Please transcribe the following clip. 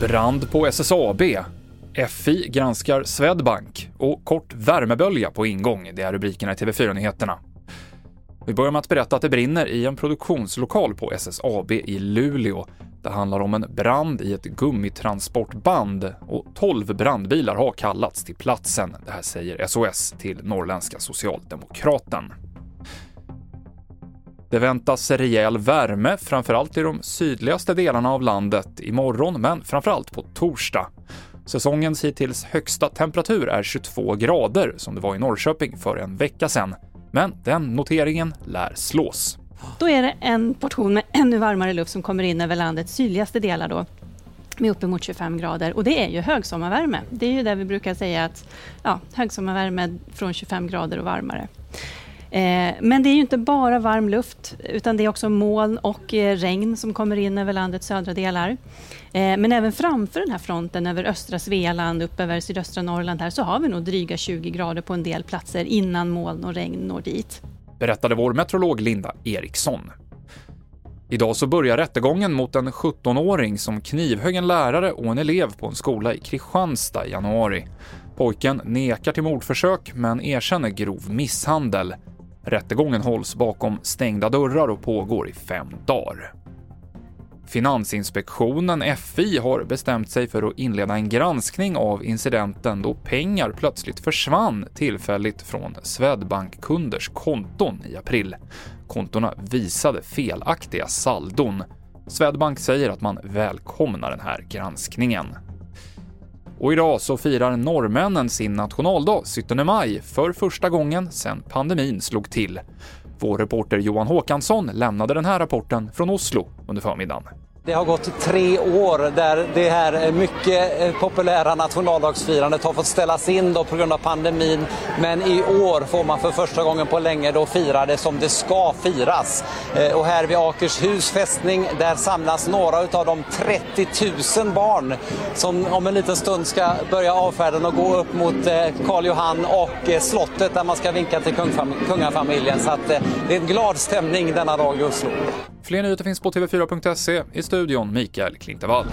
Brand på SSAB. FI granskar Swedbank och kort värmebölja på ingång. Det är rubrikerna i TV4-nyheterna. Vi börjar med att berätta att det brinner i en produktionslokal på SSAB i Luleå. Det handlar om en brand i ett gummitransportband och 12 brandbilar har kallats till platsen. Det här säger SOS till Norrländska Socialdemokraten. Det väntas rejäl värme, framförallt i de sydligaste delarna av landet imorgon, men framförallt på torsdag. Säsongens hittills högsta temperatur är 22 grader, som det var i Norrköping för en vecka sedan. Men den noteringen lär slås. Då är det en portion med ännu varmare luft som kommer in över landets sydligaste delar då med uppemot 25 grader och det är ju högsommarvärme. Det är ju där vi brukar säga att ja, högsommarvärme från 25 grader och varmare. Eh, men det är ju inte bara varm luft, utan det är också moln och eh, regn som kommer in över landets södra delar. Eh, men även framför den här fronten, över östra Svealand, upp över sydöstra Norrland här, så har vi nog dryga 20 grader på en del platser innan moln och regn når dit. Berättade vår meteorolog Linda Eriksson. Idag så börjar rättegången mot en 17-åring som knivhögg en lärare och en elev på en skola i Kristianstad i januari. Pojken nekar till mordförsök men erkänner grov misshandel. Rättegången hålls bakom stängda dörrar och pågår i fem dagar. Finansinspektionen, FI, har bestämt sig för att inleda en granskning av incidenten då pengar plötsligt försvann tillfälligt från Swedbank-kunders konton i april. Kontona visade felaktiga saldon. Swedbank säger att man välkomnar den här granskningen. Och idag så firar norrmännen sin nationaldag 17 maj för första gången sedan pandemin slog till. Vår reporter Johan Håkansson lämnade den här rapporten från Oslo under förmiddagen. Det har gått tre år där det här mycket eh, populära nationaldagsfirandet har fått ställas in då på grund av pandemin. Men i år får man för första gången på länge då fira det som det ska firas. Eh, och här vid Akershus fästning där samlas några av de 30 000 barn som om en liten stund ska börja avfärden och gå upp mot eh, Karl Johan och slottet där man ska vinka till kungafamiljen. Så att det är en glad stämning denna dag i Oslo. Fler nyheter finns på tv4.se. I studion Mikael Klintevall.